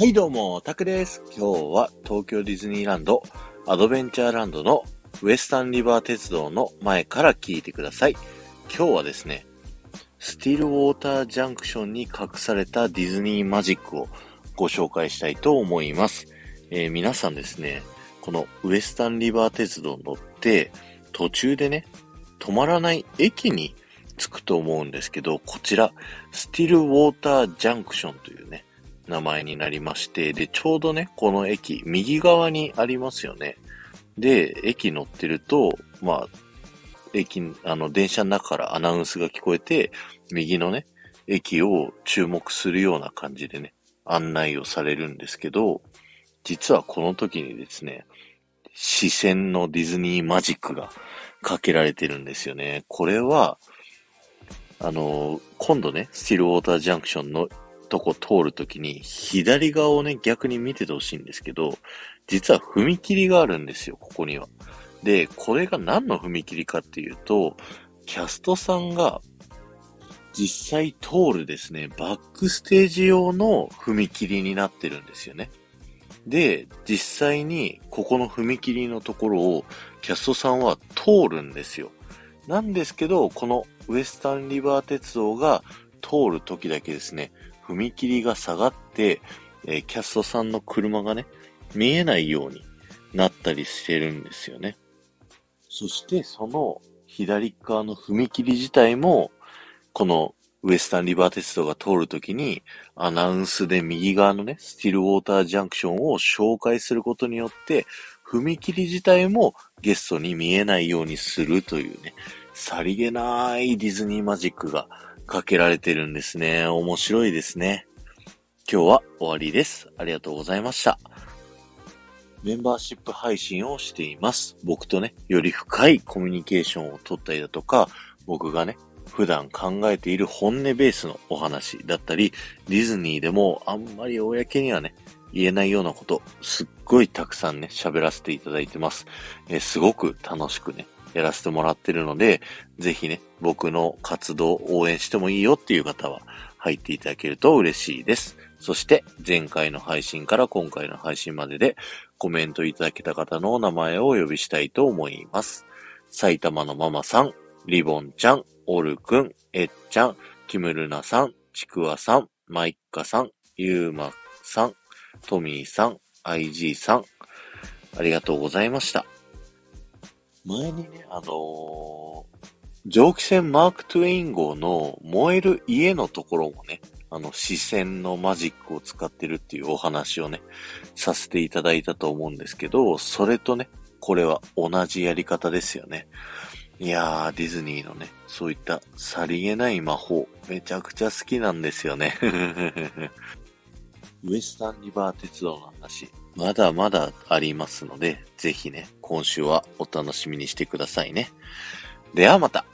はいどうも、タクです。今日は東京ディズニーランド、アドベンチャーランドのウエスタンリバー鉄道の前から聞いてください。今日はですね、スティルウォータージャンクションに隠されたディズニーマジックをご紹介したいと思います。えー皆さんですね、このウエスタンリバー鉄道に乗って、途中でね、止まらない駅に着くと思うんですけど、こちら、スティルウォータージャンクションというね、名前になりまして、で、ちょうどね、この駅、右側にありますよね。で、駅乗ってると、まあ、駅、あの、電車の中からアナウンスが聞こえて、右のね、駅を注目するような感じでね、案内をされるんですけど、実はこの時にですね、視線のディズニーマジックがかけられてるんですよね。これは、あの、今度ね、スティルウォータージャンクションのとこ通るときに、左側をね、逆に見ててほしいんですけど、実は踏切があるんですよ、ここには。で、これが何の踏切かっていうと、キャストさんが実際通るですね、バックステージ用の踏切になってるんですよね。で、実際にここの踏切のところをキャストさんは通るんですよ。なんですけど、このウエスタンリバー鉄道が通る時だけですね、踏切が下がって、えーキャストさんの車がね、見えないようになったりしてるんですよね。そして、その左側の踏切自体も、このウエスタンリバー鉄道が通るときに、アナウンスで右側のね、スティルウォータージャンクションを紹介することによって、踏切自体もゲストに見えないようにするというね、さりげないディズニーマジックがかけられてるんですね。面白いですね。今日は終わりです。ありがとうございました。メンバーシップ配信をしています。僕とね、より深いコミュニケーションを取ったりだとか、僕がね、普段考えている本音ベースのお話だったり、ディズニーでもあんまり公にはね、言えないようなこと、すっごいたくさんね、喋らせていただいてます。えすごく楽しくね、やらせてもらってるので、ぜひね、僕の活動を応援してもいいよっていう方は、入っていただけると嬉しいです。そして、前回の配信から今回の配信までで、コメントいただけた方のお名前をお呼びしたいと思います。埼玉のママさん、リボンちゃん、オルくん、えっちゃん、キムルナさん、ちくわさん、マイッカさん、ゆうまさん、トミーさん、IG さん、ありがとうございました。前にね、あのー蒸気船マーク・トゥエイン号の燃える家のところもね、あの、視線のマジックを使ってるっていうお話をね、させていただいたと思うんですけど、それとね、これは同じやり方ですよね。いやー、ディズニーのね、そういったさりげない魔法、めちゃくちゃ好きなんですよね。ウエスタンリバー鉄道の話、まだまだありますので、ぜひね、今週はお楽しみにしてくださいね。ではまた。